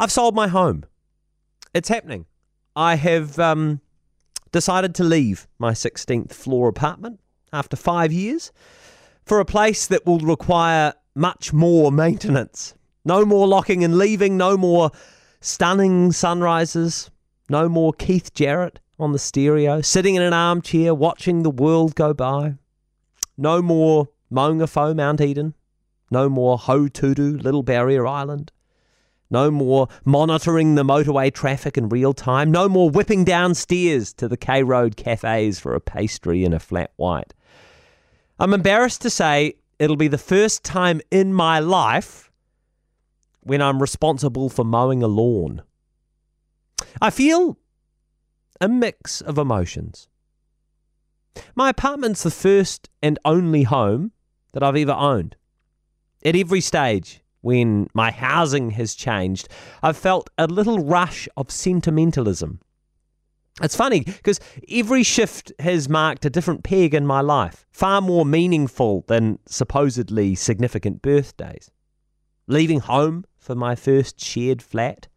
I've sold my home. It's happening. I have um, decided to leave my 16th floor apartment after five years for a place that will require much more maintenance. No more locking and leaving, no more stunning sunrises, no more Keith Jarrett on the stereo, sitting in an armchair watching the world go by. No more Maungawhau Mount Eden. No more Hauturu Little Barrier Island. No more monitoring the motorway traffic in real time. No more whipping downstairs to the K Road cafes for a pastry and a flat white. I'm embarrassed to say it'll be the first time in my life when I'm responsible for mowing a lawn. I feel a mix of emotions. My apartment's the first and only home that I've ever owned. At every stage, when my housing has changed, I've felt a little rush of sentimentalism. It's funny because every shift has marked a different peg in my life, far more meaningful than supposedly significant birthdays. Leaving home for my first shared flat,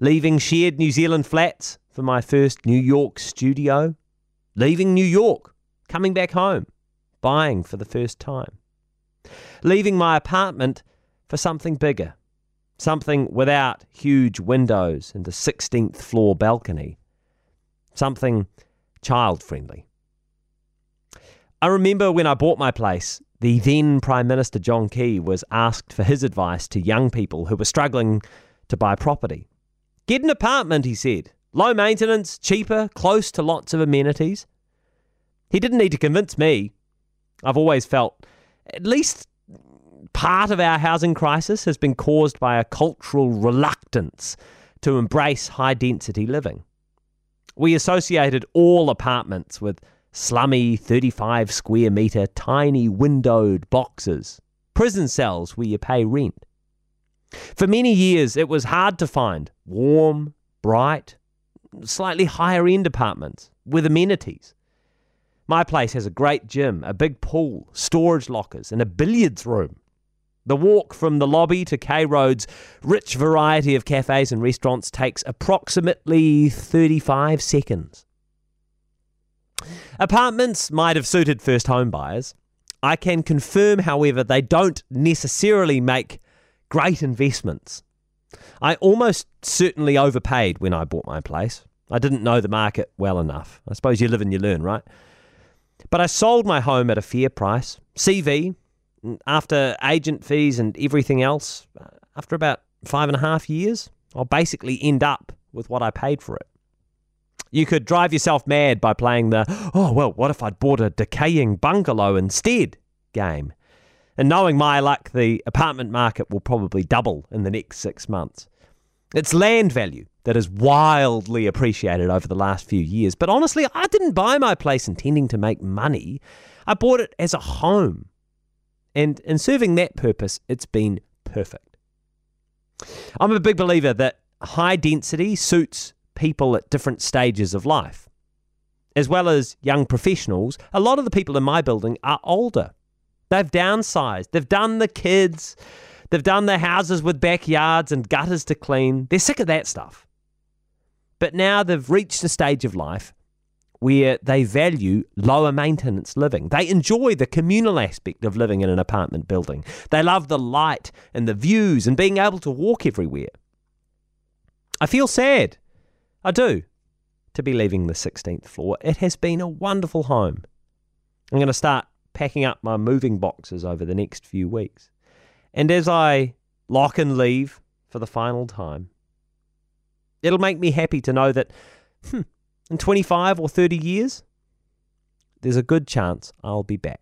leaving shared New Zealand flats for my first New York studio, leaving New York, coming back home, buying for the first time, leaving my apartment for something bigger, something without huge windows and a 16th floor balcony, something child friendly. I remember when I bought my place, the then Prime Minister John Key was asked for his advice to young people who were struggling to buy property. Get an apartment, he said. Low maintenance, cheaper, close to lots of amenities. He didn't need to convince me. I've always felt at least part of our housing crisis has been caused by a cultural reluctance to embrace high density living. We associated all apartments with slummy 35 square metre tiny windowed boxes, prison cells where you pay rent. For many years, it was hard to find warm, bright, slightly higher end apartments with amenities. My place has a great gym, a big pool, storage lockers, and a billiards room. The walk from the lobby to K Road's rich variety of cafes and restaurants takes approximately 35 seconds. Apartments might have suited first home buyers. I can confirm, however, they don't necessarily make great investments. I almost certainly overpaid when I bought my place. I didn't know the market well enough. I suppose you live and you learn, right? But I sold my home at a fair price. CV, after agent fees and everything else, uh, after about five and a half years, I'll basically end up with what I paid for it. You could drive yourself mad by playing the, oh, well, what if I'd bought a decaying bungalow instead game? And knowing my luck, the apartment market will probably double in the next six months. It's land value that has wildly appreciated over the last few years. But honestly, I didn't buy my place intending to make money. I bought it as a home. And in serving that purpose, it's been perfect. I'm a big believer that high density suits people at different stages of life. As well as young professionals, a lot of the people in my building are older. They've downsized, they've done the kids, they've done the houses with backyards and gutters to clean. They're sick of that stuff. But now they've reached a stage of life where they value lower maintenance living. They enjoy the communal aspect of living in an apartment building. They love the light and the views and being able to walk everywhere. I feel sad I do. To be leaving the 16th floor. It has been a wonderful home. I'm going to start packing up my moving boxes over the next few weeks. And as I lock and leave for the final time, it'll make me happy to know that hmm, in 25 or 30 years, there's a good chance I'll be back.